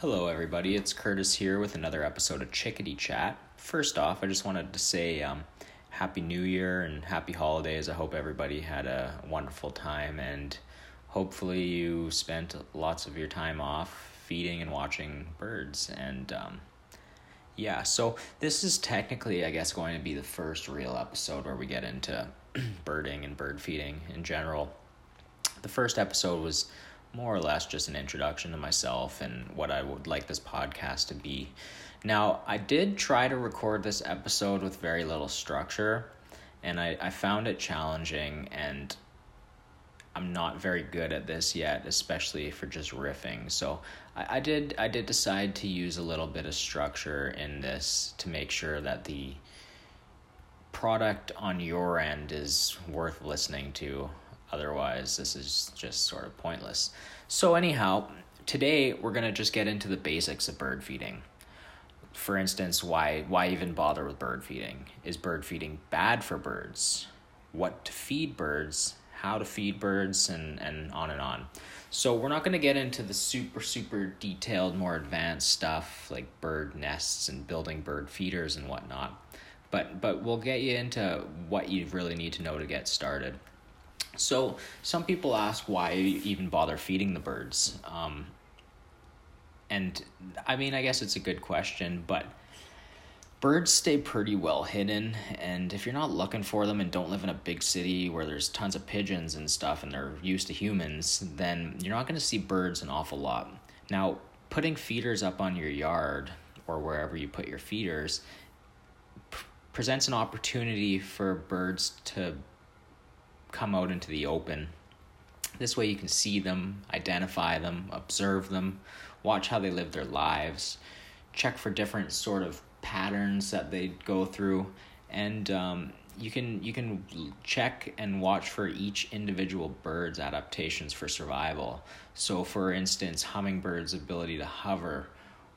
Hello, everybody. It's Curtis here with another episode of Chickadee Chat. First off, I just wanted to say um, Happy New Year and Happy Holidays. I hope everybody had a wonderful time and hopefully you spent lots of your time off feeding and watching birds. And um, yeah, so this is technically, I guess, going to be the first real episode where we get into birding and bird feeding in general. The first episode was more or less just an introduction to myself and what I would like this podcast to be. Now, I did try to record this episode with very little structure, and I, I found it challenging, and I'm not very good at this yet, especially for just riffing. So I, I did I did decide to use a little bit of structure in this to make sure that the product on your end is worth listening to Otherwise, this is just sort of pointless. So, anyhow, today we're going to just get into the basics of bird feeding. For instance, why why even bother with bird feeding? Is bird feeding bad for birds? What to feed birds? How to feed birds and and on and on. So, we're not going to get into the super super detailed more advanced stuff like bird nests and building bird feeders and whatnot. But but we'll get you into what you really need to know to get started. So some people ask why even bother feeding the birds. Um, and I mean, I guess it's a good question, but birds stay pretty well hidden. And if you're not looking for them and don't live in a big city where there's tons of pigeons and stuff and they're used to humans, then you're not going to see birds an awful lot. Now, putting feeders up on your yard or wherever you put your feeders presents an opportunity for birds to come out into the open. This way you can see them, identify them, observe them, watch how they live their lives, check for different sort of patterns that they go through, and um, you can you can check and watch for each individual bird's adaptations for survival. So, for instance, hummingbirds' ability to hover,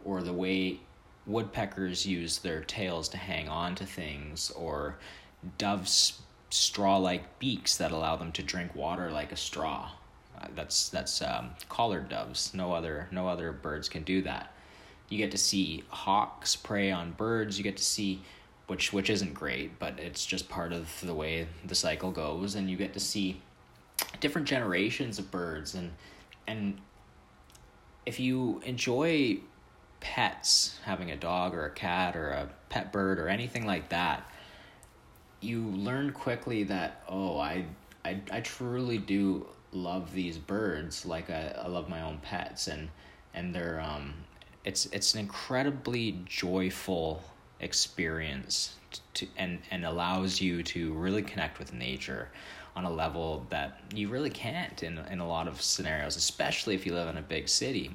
or the way woodpeckers use their tails to hang on to things, or doves straw-like beaks that allow them to drink water like a straw. Uh, that's that's um, collared doves. No other no other birds can do that. You get to see hawks prey on birds. You get to see which which isn't great, but it's just part of the way the cycle goes. And you get to see different generations of birds and and if you enjoy pets, having a dog or a cat or a pet bird or anything like that, you learn quickly that oh I I I truly do love these birds like I, I love my own pets. And and they're um it's it's an incredibly joyful experience to and and allows you to really connect with nature on a level that you really can't in in a lot of scenarios especially if you live in a big city.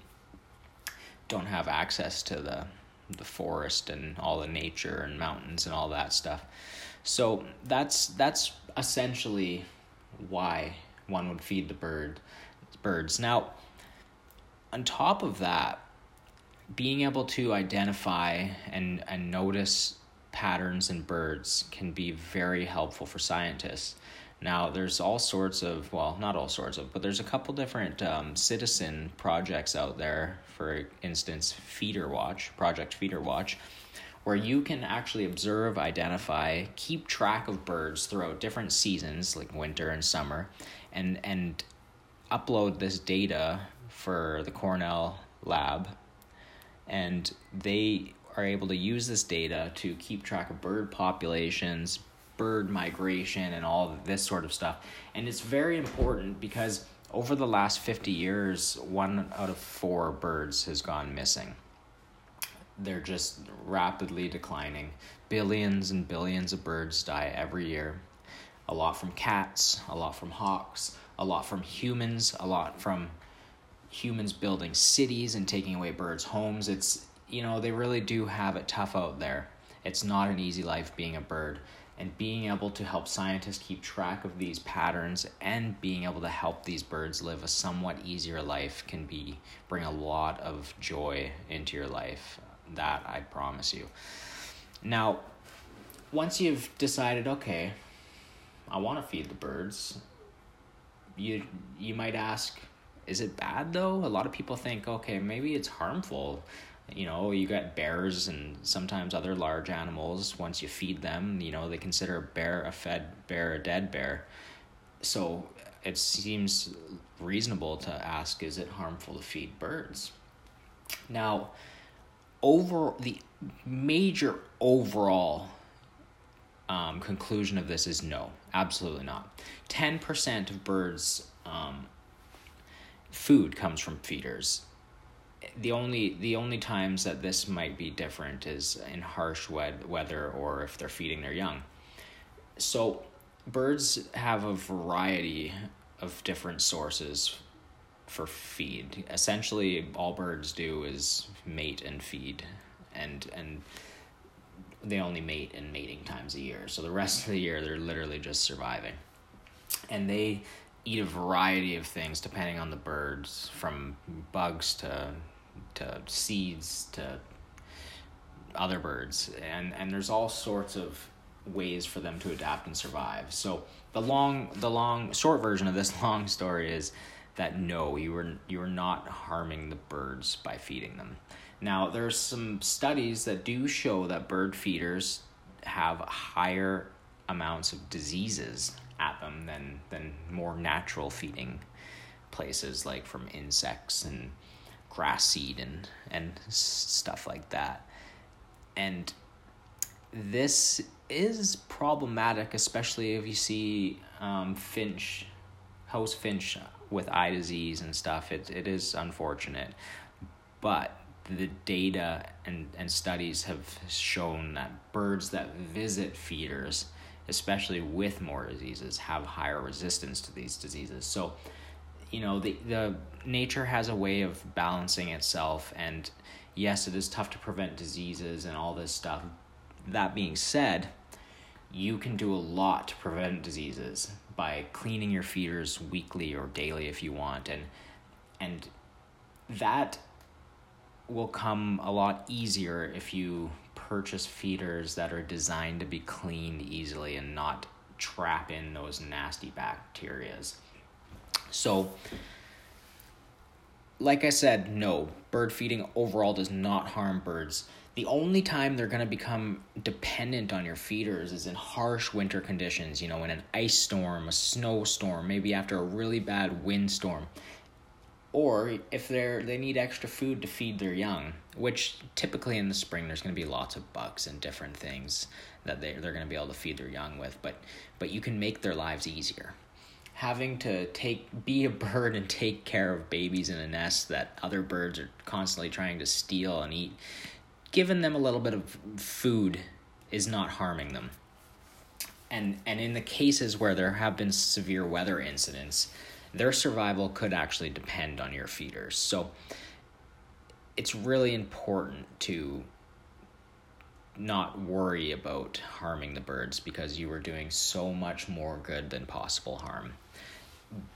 Don't have access to the the forest and all the nature and mountains and all that stuff so that's that's essentially why one would feed the bird birds. Now, on top of that, being able to identify and, and notice patterns in birds can be very helpful for scientists. Now, there's all sorts of, well, not all sorts of, but there's a couple different um, citizen projects out there. For instance, Feeder Watch, Project Feeder Watch, where you can actually observe, identify, keep track of birds throughout different seasons like winter and summer and and upload this data for the Cornell lab and they are able to use this data to keep track of bird populations, bird migration and all this sort of stuff. And it's very important because over the last 50 years, one out of four birds has gone missing they're just rapidly declining. Billions and billions of birds die every year. A lot from cats, a lot from hawks, a lot from humans, a lot from humans building cities and taking away birds' homes. It's, you know, they really do have it tough out there. It's not an easy life being a bird. And being able to help scientists keep track of these patterns and being able to help these birds live a somewhat easier life can be bring a lot of joy into your life that, I promise you. Now, once you've decided, okay, I want to feed the birds, you you might ask, is it bad though? A lot of people think, okay, maybe it's harmful. You know, you got bears and sometimes other large animals. Once you feed them, you know, they consider a bear a fed bear a dead bear. So it seems reasonable to ask is it harmful to feed birds? Now, over the major overall um, conclusion of this is no, absolutely not. 10% of birds' um, food comes from feeders. The only the only times that this might be different is in harsh wed- weather or if they're feeding their young. So birds have a variety of different sources for feed. Essentially, all birds do is mate and feed, and and they only mate in mating times a year. So the rest of the year, they're literally just surviving, and they eat a variety of things depending on the birds, from bugs to to seeds to other birds, and and there's all sorts of ways for them to adapt and survive. So the long the long short version of this long story is that no, you were you were not harming the birds by feeding them. Now there's some studies that do show that bird feeders have higher amounts of diseases at them than than more natural feeding places like from insects and grass seed and and stuff like that. And this is problematic, especially if you see um, finch, house finch with eye disease and stuff. It it is unfortunate, but the data and, and studies have shown that birds that visit feeders, especially with more diseases, have higher resistance to these diseases. So, you know, the, the nature has a way of balancing itself, and yes, it is tough to prevent diseases and all this stuff. That being said, you can do a lot to prevent diseases by cleaning your feeders weekly or daily if you want and and that will come a lot easier if you purchase feeders that are designed to be cleaned easily and not trap in those nasty bacterias. So, like I said, no, bird feeding overall does not harm birds. The only time they're going to become dependent on your feeders is in harsh winter conditions, you know, in an ice storm, a snowstorm, maybe after a really bad windstorm. Or if they're they need extra food to feed their young which typically in the spring there's going to be lots of bugs and different things that they they're going to be able to feed their young with but but you can make their lives easier. Having to take be a bird and take care of babies in a nest that other birds are constantly trying to steal and eat giving them a little bit of food is not harming them and and in the cases where there have been severe weather incidents their survival could actually depend on your feeders. So it's really important to not worry about harming the birds because you are doing so much more good than possible harm.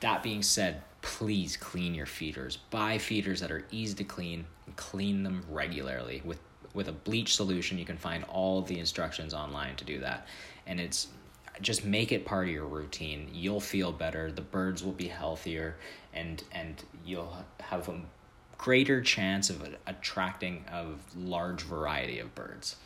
That being said, please clean your feeders. Buy feeders that are easy to clean and clean them regularly. With with a bleach solution, you can find all the instructions online to do that. And it's just make it part of your routine. You'll feel better. The birds will be healthier, and and you'll have a greater chance of attracting a large variety of birds.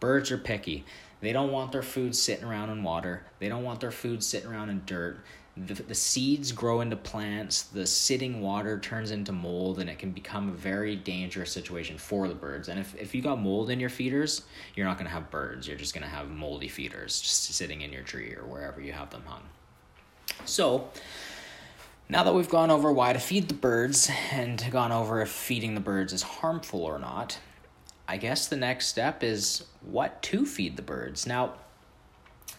Birds are picky. They don't want their food sitting around in water. They don't want their food sitting around in dirt the, the seeds grow into plants, the sitting water turns into mold, and it can become a very dangerous situation for the birds. And if, if you got mold in your feeders, you're not going to have birds. You're just going to have moldy feeders just sitting in your tree or wherever you have them hung. So, now that we've gone over why to feed the birds and gone over if feeding the birds is harmful or not, I guess the next step is what to feed the birds. Now,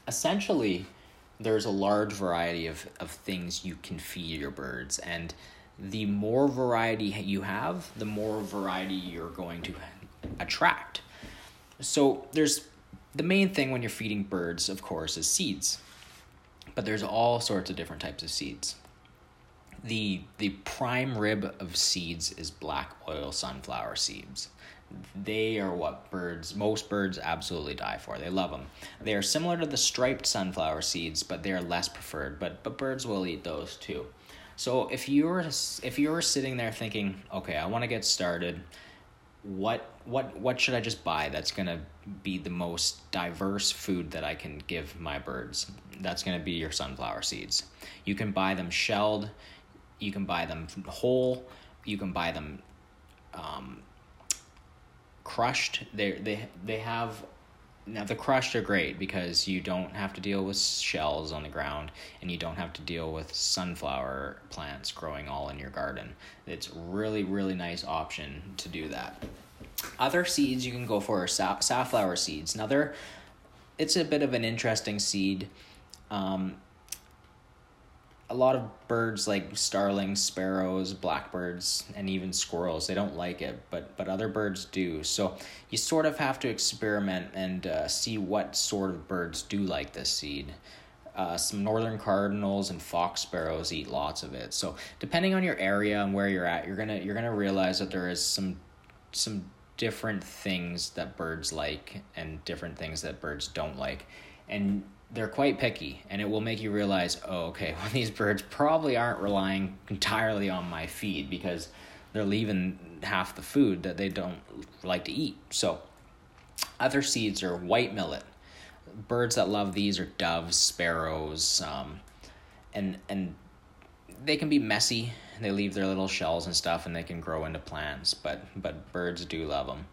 essentially, there's a large variety of, of things you can feed your birds and the more variety you have the more variety you're going to attract. So there's the main thing when you're feeding birds of course is seeds. But there's all sorts of different types of seeds the the prime rib of seeds is black oil sunflower seeds they are what birds, most birds absolutely die for. They love them. They are similar to the striped sunflower seeds, but they are less preferred. But but birds will eat those too. So if you were if you were sitting there thinking, okay, I want to get started, what what what should I just buy that's gonna be the most diverse food that I can give my birds? That's gonna be your sunflower seeds. You can buy them shelled, you can buy them whole, you can buy them um, crushed. They they they have now the crushed are great because you don't have to deal with shells on the ground and you don't have to deal with sunflower plants growing all in your garden. It's really really nice option to do that. Other seeds you can go for are safflower seeds. Now they're it's a bit of an interesting seed. Um, a lot of birds like starlings, sparrows, blackbirds, and even squirrels, they don't like it, but but other birds do. So you sort of have to experiment and uh, see what sort of birds do like this seed. Uh, some northern cardinals and fox sparrows eat lots of it. So depending on your area and where you're at, you're gonna you're gonna realize that there is some some different things that birds like and different things that birds don't like, and they're quite picky and it will make you realize oh okay well these birds probably aren't relying entirely on my feed because they're leaving half the food that they don't like to eat. So other seeds are white millet. Birds that love these are doves sparrows um, and and they can be messy. They leave their little shells and stuff and they can grow into plants but but birds do love them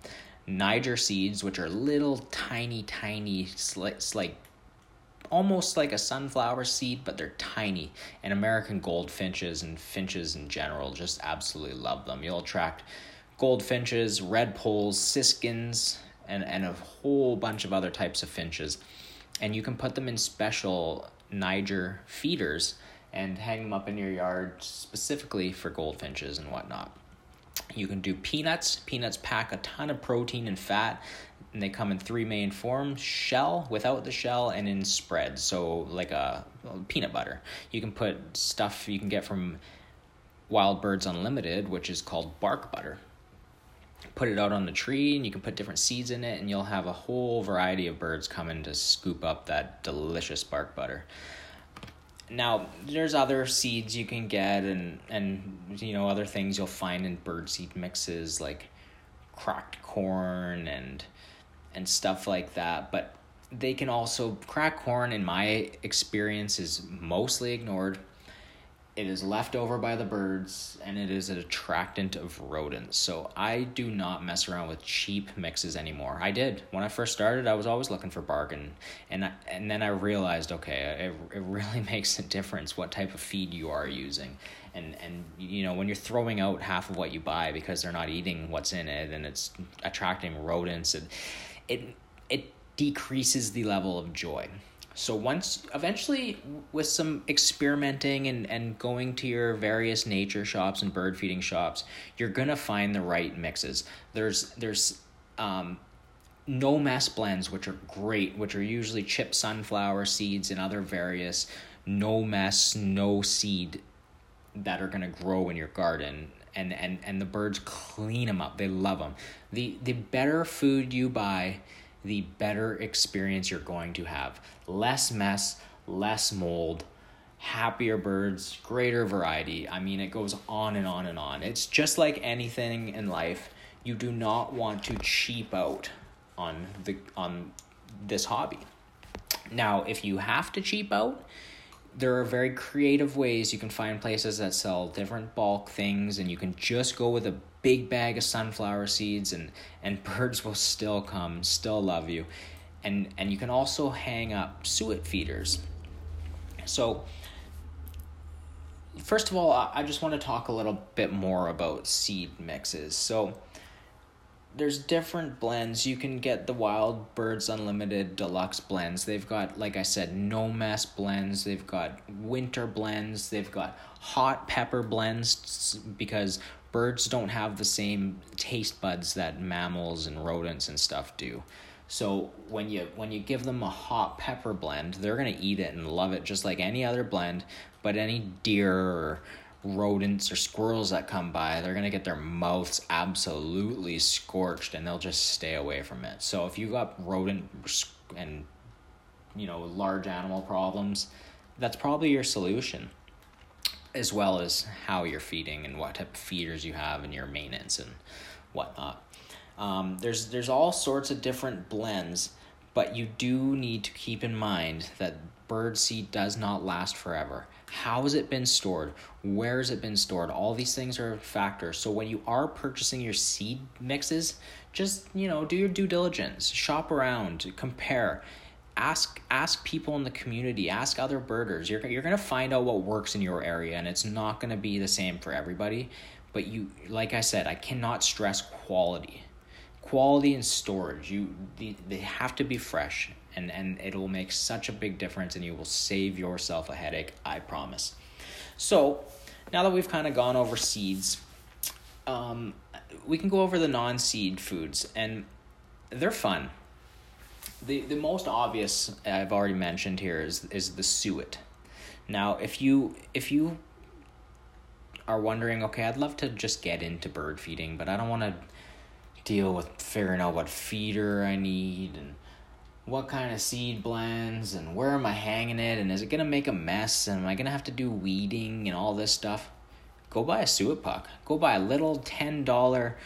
niger seeds which are little tiny tiny slits like almost like a sunflower seed, but they're tiny. And American goldfinches and finches in general just absolutely love them. You'll attract goldfinches, redpolls, siskins, and, and a whole bunch of other types of finches. And you can put them in special Niger feeders and hang them up in your yard specifically for goldfinches and whatnot. You can do peanuts. Peanuts pack a ton of protein and fat and they come in three main forms shell without the shell and in spreads. So like a peanut butter. You can put stuff you can get from wild birds unlimited which is called bark butter. Put it out on the tree and you can put different seeds in it and you'll have a whole variety of birds coming to scoop up that delicious bark butter now there's other seeds you can get and and you know other things you'll find in bird seed mixes like cracked corn and and stuff like that. But they can also crack corn in my experience is mostly ignored. It is left over by the birds and it is an attractant of rodents. So I do not mess around with cheap mixes anymore. I did. When I first started, I was always looking for bargain. And I, and then I realized, okay, it, it really makes a difference what type of feed you are using. And and you know, when you're throwing out half of what you buy because they're not eating what's in it and it's attracting rodents and it it decreases the level of joy. So once eventually with some experimenting and, and going to your various nature shops and bird feeding shops, you're gonna find the right mixes. There's there's um, no mess blends which are great, which are usually chipped sunflower seeds and other various no mess, no seed that are gonna grow in your garden and and and the birds clean them up. They love them. The the better food you buy, the better experience you're going to have. Less mess, less mold, happier birds, greater variety. I mean, it goes on and on and on. It's just like anything in life. You do not want to cheap out on the on this hobby. Now, if you have to cheap out, there are very creative ways you can find places that sell different bulk things and you can just go with a big bag of sunflower seeds and and birds will still come still love you. And and you can also hang up suet feeders. So first of all i just want to talk a little bit more about seed mixes. So there's different blends. You can get the Wild Birds Unlimited deluxe blends. They've got, like I said, no mess blends. They've got winter blends. They've got hot pepper blends because birds don't have the same taste buds that mammals and rodents and stuff do. So when you when you give them a hot pepper blend, they're gonna eat it and love it just like any other blend. But any deer or rodents or squirrels that come by, they're gonna get their mouths absolutely scorched and they'll just stay away from it. So if you've got rodent and you know large animal problems, that's probably your solution. as well as how you're feeding and what type of feeders you have and your maintenance and whatnot. Um, there's there's all sorts of different blends, but you do need to keep in mind that bird seed does not last forever. How has it been stored? Where has it been stored? All these things are factors. So when you are purchasing your seed mixes, just you know do your due diligence, shop around, compare. Ask ask people in the community. Ask other birders. You're, you're going to find out what works in your area and it's not going to be the same for everybody. But you like i said i cannot stress quality quality and storage you they, have to be fresh and and it will make such a big difference and you will save yourself a headache i promise so now that we've kind of gone over seeds um, we can go over the non-seed foods and they're fun the the most obvious I've already mentioned here is is the suet. Now, if you if you are wondering, okay, I'd love to just get into bird feeding, but I don't want to deal with figuring out what feeder I need and what kind of seed blends and where am I hanging it and is it gonna make a mess and am I gonna have to do weeding and all this stuff? Go buy a suet puck. Go buy a little ten dollar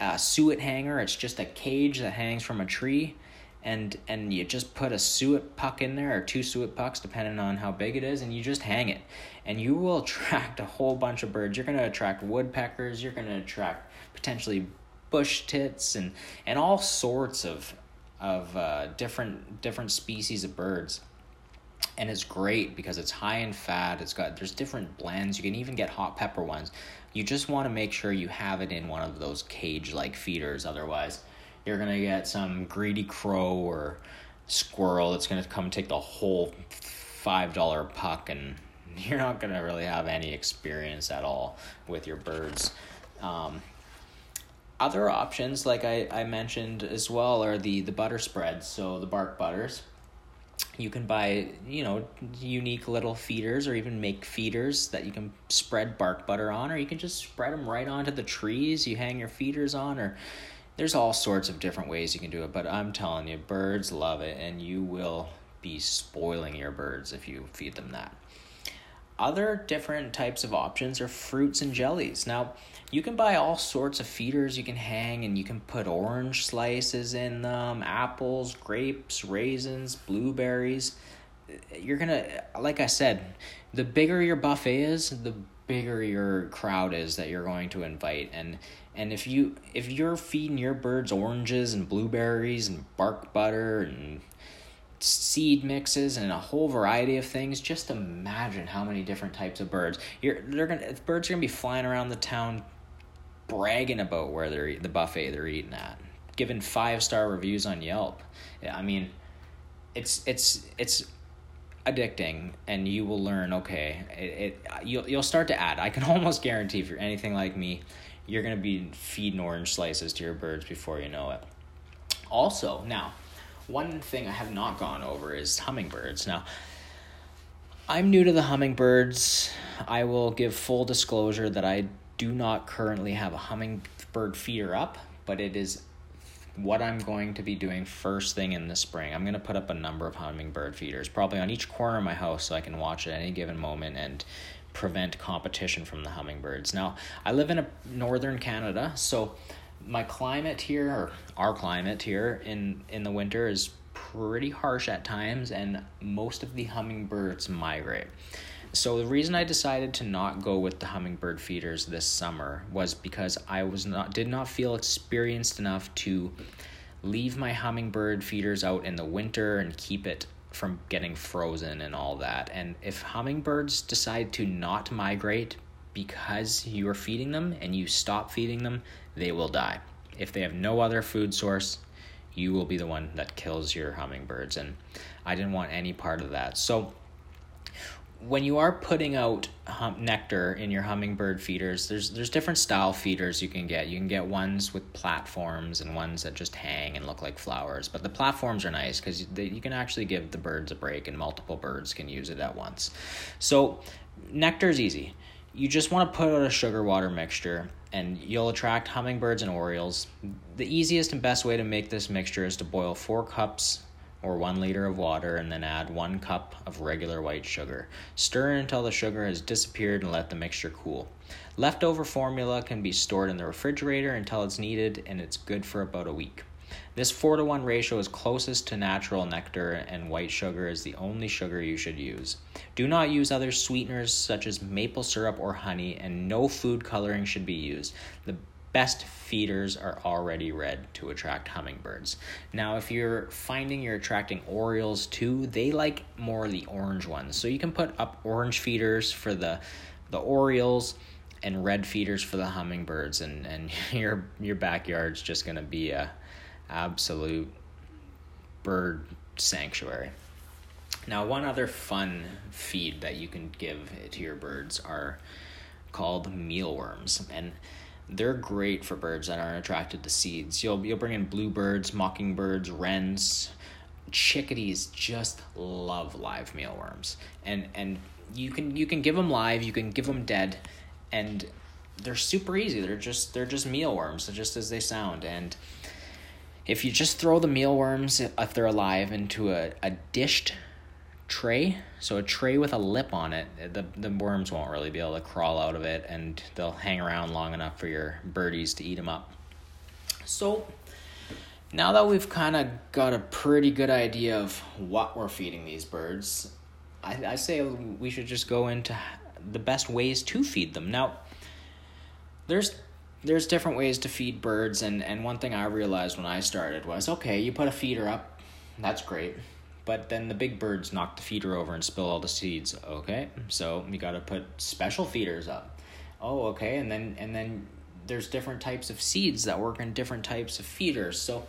uh, suet hanger. It's just a cage that hangs from a tree and and you just put a suet puck in there or two suet pucks depending on how big it is and you just hang it and you will attract a whole bunch of birds you're to attract woodpeckers you're to attract potentially bush tits and and all sorts of of uh, different different species of birds. And it's great because it's high in fat. It's got there's different blends. You can even get hot pepper ones. You just want to make sure you have it in one of those cage like feeders. Otherwise you're gonna get some greedy crow or squirrel that's gonna come take the whole five dollar puck and you're not gonna really have any experience at all with your birds. Um, other options, like I, I mentioned as well, are the, the butter spreads, so the bark butters. You can buy, you know, unique little feeders or even make feeders that you can spread bark butter on, or you can just spread them right onto the trees you hang your feeders on, or there's all sorts of different ways you can do it, but I'm telling you, birds love it, and you will be spoiling your birds if you feed them that. Other different types of options are fruits and jellies. Now, you can buy all sorts of feeders you can hang, and you can put orange slices in them, apples, grapes, raisins, blueberries. You're gonna, like I said, the bigger your buffet is, the bigger your crowd is that you're going to invite and and if you if you're feeding your birds oranges and blueberries and bark butter and seed mixes and a whole variety of things. Just imagine how many different types of birds. You're they're gonna birds are gonna be flying around the town bragging about where they're the buffet they're eating at giving five star reviews on yelp. I mean it's it's it's addicting and you will learn okay it, it you'll, you'll start to add. I can almost guarantee if you're anything like me you're going to be feeding orange slices to your birds before you know it. Also now one thing i have not gone over is hummingbirds now i'm new to the hummingbirds i will give full disclosure that i do not currently have a hummingbird feeder up but it is what I'm going to be doing first thing in the spring. I'm going to put up a number of hummingbird feeders, probably on each corner of my house, so I can watch at any given moment and prevent competition from the hummingbirds. Now, I live in a northern Canada, so my climate here, or our climate here in in the winter, is pretty harsh at times, and most of the hummingbirds migrate. So the reason I decided to not go with the hummingbird feeders this summer was because I was not did not feel experienced enough to leave my hummingbird feeders out in the winter and keep it from getting frozen and all that. And if hummingbirds decide to not migrate because you are feeding them and you stop feeding them, they will die. If they have no other food source, you will be the one that kills your hummingbirds and I didn't want any part of that. So when you are putting out hum- nectar in your hummingbird feeders, there's there's different style feeders you can get. You can get ones with platforms and ones that just hang and look like flowers. But the platforms are nice because you can actually give the birds a break, and multiple birds can use it at once. So nectar is easy. You just want to put out a sugar water mixture, and you'll attract hummingbirds and orioles. The easiest and best way to make this mixture is to boil four cups or one liter of water and then add one cup of regular white sugar. Stir until the sugar has disappeared and let the mixture cool. Leftover formula can be stored in the refrigerator until it's needed and it's good for about a week. This 4 to 1 ratio is closest to natural nectar, and white sugar is the only sugar you should use. Do not use other sweeteners such as maple syrup or honey, and no food coloring should be used. The best feeders are already red to attract hummingbirds. Now, if you're finding you're attracting orioles too, they like more the orange ones. So you can put up orange feeders for the the orioles and red feeders for the hummingbirds and and your your backyard's just going to be a absolute bird sanctuary. Now, one other fun feed that you can give to your birds are called mealworms, and they're great for birds that aren't attracted to seeds. You'll you'll bring in bluebirds, mockingbirds, wrens, chickadees just love live mealworms, and and you can you can give them live, you can give them dead, and they're super easy. They're just they're just mealworms, just as they sound, and if you just throw the mealworms, if they're alive, into a, a dished tray, so a tray with a lip on it, eh, the, the worms won't really be able to crawl out of it and they'll hang around long enough for your birdies to eat them up. So, now that we've kind of got a pretty good idea of what we're feeding these birds, I, I say we should just go into the best ways to feed them. Now, there's there's different ways to feed birds and, and one thing I realized when I started was okay, you put a feeder up, that's great. But then the big birds knock the feeder over and spill all the seeds. Okay, so you got to put special feeders up. Oh, okay, and then and then there's different types of seeds that work in different types of feeders. So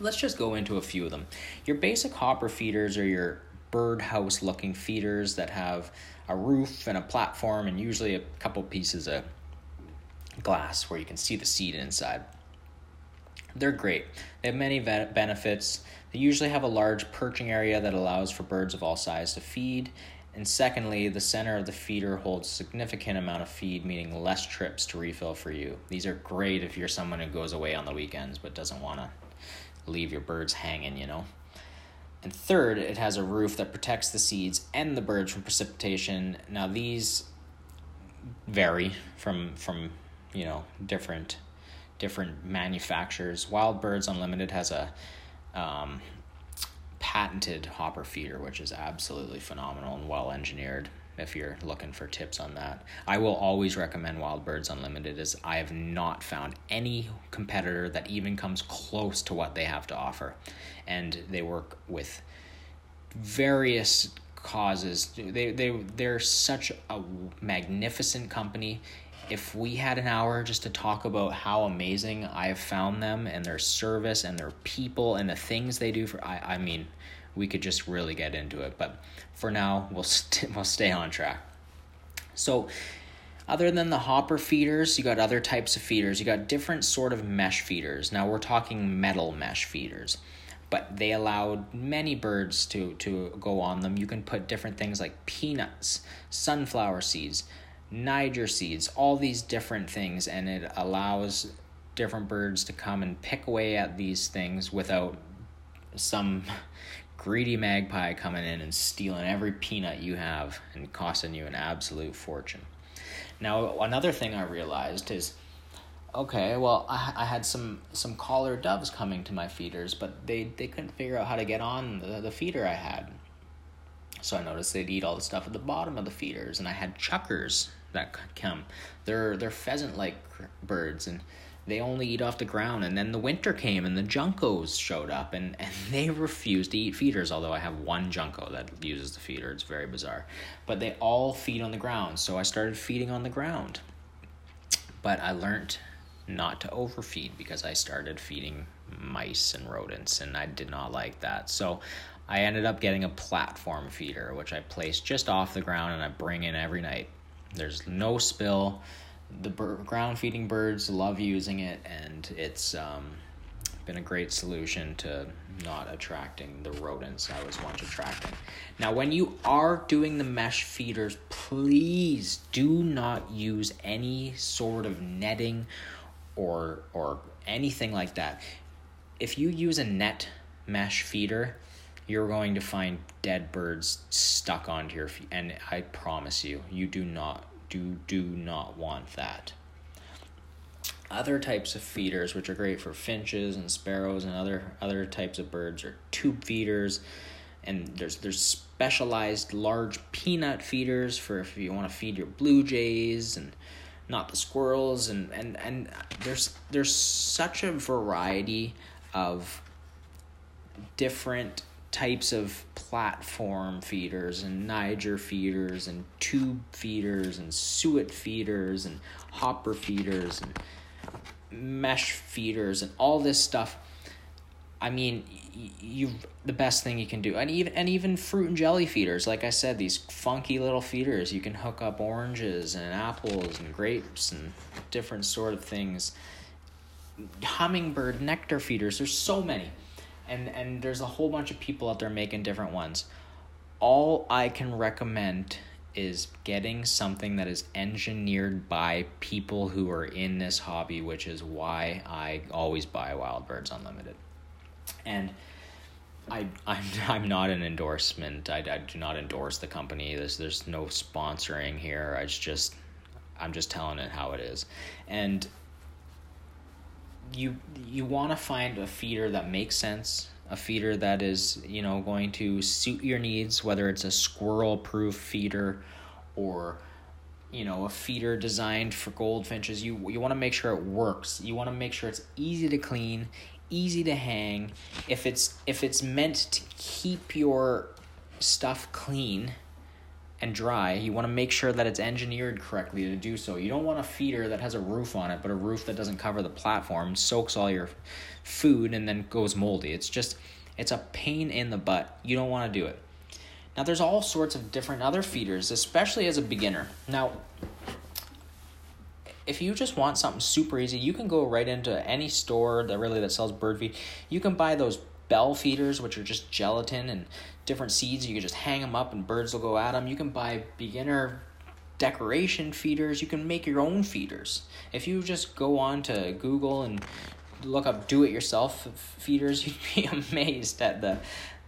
let's just go into a few of them. Your basic hopper feeders are your birdhouse looking feeders that have a roof and a platform and usually a couple pieces of glass where you can see the seed inside. They're great. They have many benefits. They usually have a large perching area that allows for birds of all sizes to feed. And secondly, the center of the feeder holds significant amount of feed, meaning less trips to refill for you. These are great if you're someone who goes away on the weekends but doesn't want to leave your birds hanging, you know. And third, it has a roof that protects the seeds and the birds from precipitation. Now these vary from from you know different different manufacturers. Wild Birds Unlimited has a um, patented hopper feeder, which is absolutely phenomenal and well engineered. If you're looking for tips on that, I will always recommend Wild Birds Unlimited. As I have not found any competitor that even comes close to what they have to offer, and they work with various causes. They they they're such a magnificent company if we had an hour just to talk about how amazing I have found them and their service and their people and the things they do for I I mean we could just really get into it but for now we'll we st- we'll stay on track. So other than the hopper feeders, you got other types of feeders. You got different sort of mesh feeders. Now we're talking metal mesh feeders. But they allowed many birds to, to go on them. You can put different things like peanuts, sunflower seeds, Niger seeds, all these different things, and it allows different birds to come and pick away at these things without some greedy magpie coming in and stealing every peanut you have and costing you an absolute fortune. Now, another thing I realized is okay, well, I, I had some, some collared doves coming to my feeders, but they, they couldn't figure out how to get on the, the feeder I had. So I noticed they'd eat all the stuff at the bottom of the feeders, and I had chukars that come. They're they're pheasant-like birds, and they only eat off the ground. And then the winter came, and the juncos showed up, and, and they refused to eat feeders. Although I have one junco that uses the feeder, it's very bizarre. But they all feed on the ground, so I started feeding on the ground. But I learned not to overfeed because I started feeding mice and rodents, and I did not like that. So I ended up getting a platform feeder, which I place just off the ground and I bring in every night. There's no spill. The ground feeding birds love using it, and it's um, been a great solution to not attracting the rodents I was once attracting. Now, when you are doing the mesh feeders, please do not use any sort of netting or or anything like that. If you use a net mesh feeder, you're going to find dead birds stuck onto your feet and I promise you you do not do do not want that. Other types of feeders which are great for finches and sparrows and other other types of birds are tube feeders and there's there's specialized large peanut feeders for if you want to feed your blue jays and not the squirrels and and and there's there's such a variety of different types of platform feeders and Niger feeders and tube feeders and suet feeders and hopper feeders and mesh feeders and all this stuff. I mean, you the best thing you can do, and even and even fruit and jelly feeders. Like I said, these funky little feeders. You can hook up oranges and apples and grapes and different sort of things. Hummingbird nectar feeders. There's so many, and and there's a whole bunch of people out there making different ones. All I can recommend is getting something that is engineered by people who are in this hobby, which is why I always buy Wild Birds Unlimited. And I I'm I'm not an endorsement. I, I do not endorse the company. There's there's no sponsoring here. I just I'm just telling it how it is. And you you want to find a feeder that makes sense a feeder that is you know going to suit your needs whether it's a squirrel proof feeder or you know a feeder designed for goldfinches. You you want to make sure it works. You want to make sure it's easy to clean easy to hang. If it's if it's meant to keep your stuff clean and dry you want to make sure that it's engineered correctly to do so. You don't want a feeder that has a roof on it but a roof that doesn't cover the platform soaks all your food and then goes moldy. It's just it's a pain in the butt. You don't want to do it. Now there's all sorts of different other feeders especially as a beginner. Now if you just want something super easy you can go right into any store that really that sells bird feed. You can buy those bell feeders which are just gelatin and different seeds. You can just hang them up and birds will go at them. You can buy beginner decoration feeders. You can make your own feeders. If you just go on to Google and look up do it yourself feeders, you'd be amazed at the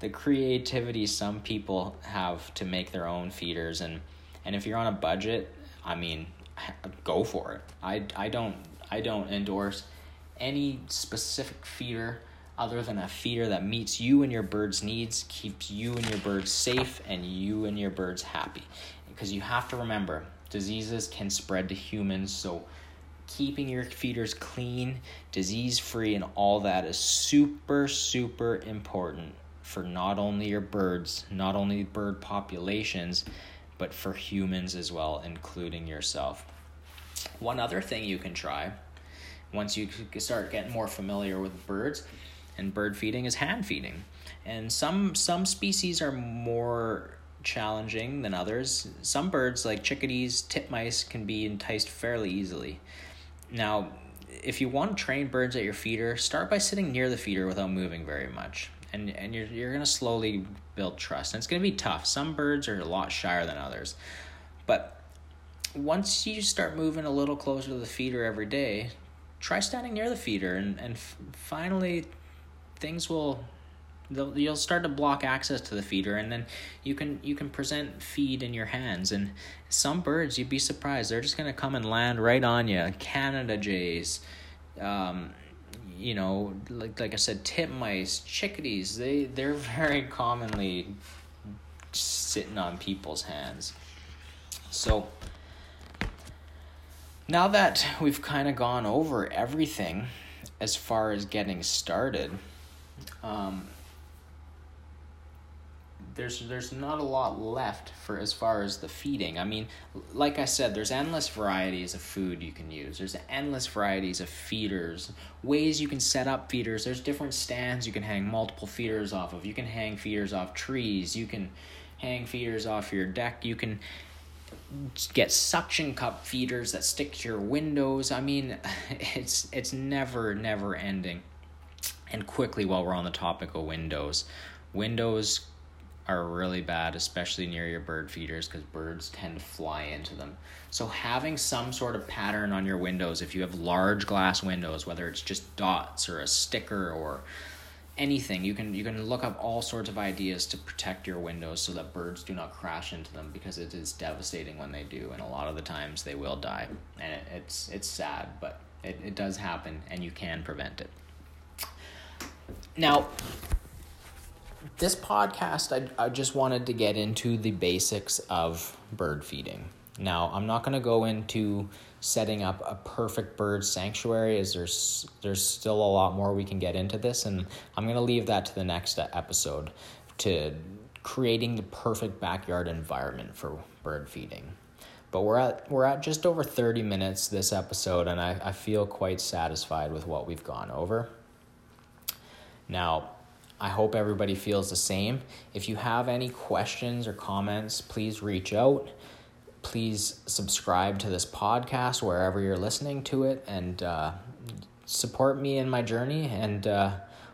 the creativity some people have to make their own feeders and and if you're on a budget, I mean, go for it. I I don't I don't endorse any specific feeder other than a feeder that meets you and your bird's needs, keeps you and your birds safe, and you and your birds happy. Because you have to remember, diseases can spread to humans, so keeping your feeders clean, disease free, and all that is super, super important for not only your birds, not only bird populations, but for humans as well, including yourself. One other thing you can try once you start getting more familiar with birds and bird feeding is hand feeding. And some some species are more challenging than others. Some birds like chickadees, titmice can be enticed fairly easily. Now, if you want to train birds at your feeder, start by sitting near the feeder without moving very much. And and you're you're going to slowly build trust. And it's going to be tough. Some birds are a lot shyer than others. But once you start moving a little closer to the feeder every day, try standing near the feeder and, and f- finally things will you'll start to block access to the feeder and then you can you can present feed in your hands. And some birds you'd be surprised they're just going to come and land right on you canada jays um, you know like like i said titmice chickadees they they're very commonly sitting on people's hands. So now that we've kind of gone over everything as far as getting started um, there's there's not a lot left for as far as the feeding. I mean, like I said, there's endless varieties of food you can use. There's endless varieties of feeders, ways you can set up feeders. There's different stands you can hang multiple feeders off of. You can hang feeders off trees. You can hang feeders off your deck. You can get suction cup feeders that stick to your windows. I mean, it's it's never never ending. And quickly, while we're on the topic of windows, windows are really bad, especially near your bird feeders, because birds tend to fly into them. So, having some sort of pattern on your windows, if you have large glass windows, whether it's just dots or a sticker or anything you can you can look up all sorts of ideas to protect your windows so that birds do not crash into them because it is devastating when they do and a lot of the times they will die and it, it's it's sad but it, it does happen and you can prevent it now this podcast I, I just wanted to get into the basics of bird feeding now i'm not going to go into setting up a perfect bird sanctuary as there's there's still a lot more we can get into this and I'm going to leave that to the next episode to creating the perfect backyard environment for bird feeding. But we're at we're at just over 30 minutes this episode and I, I feel quite satisfied with what we've gone over. Now, I hope everybody feels the same. If you have any questions or comments, please reach out please subscribe to this podcast wherever you're listening to it and uh, support me in my journey. And uh,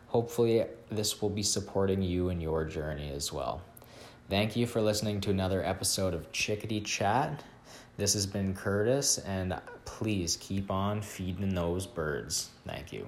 hopefully, this will be supporting you in your journey as well. Thank you for listening to another episode of Chickadee Chat. This has been Curtis, and please keep on feeding those birds. Thank you.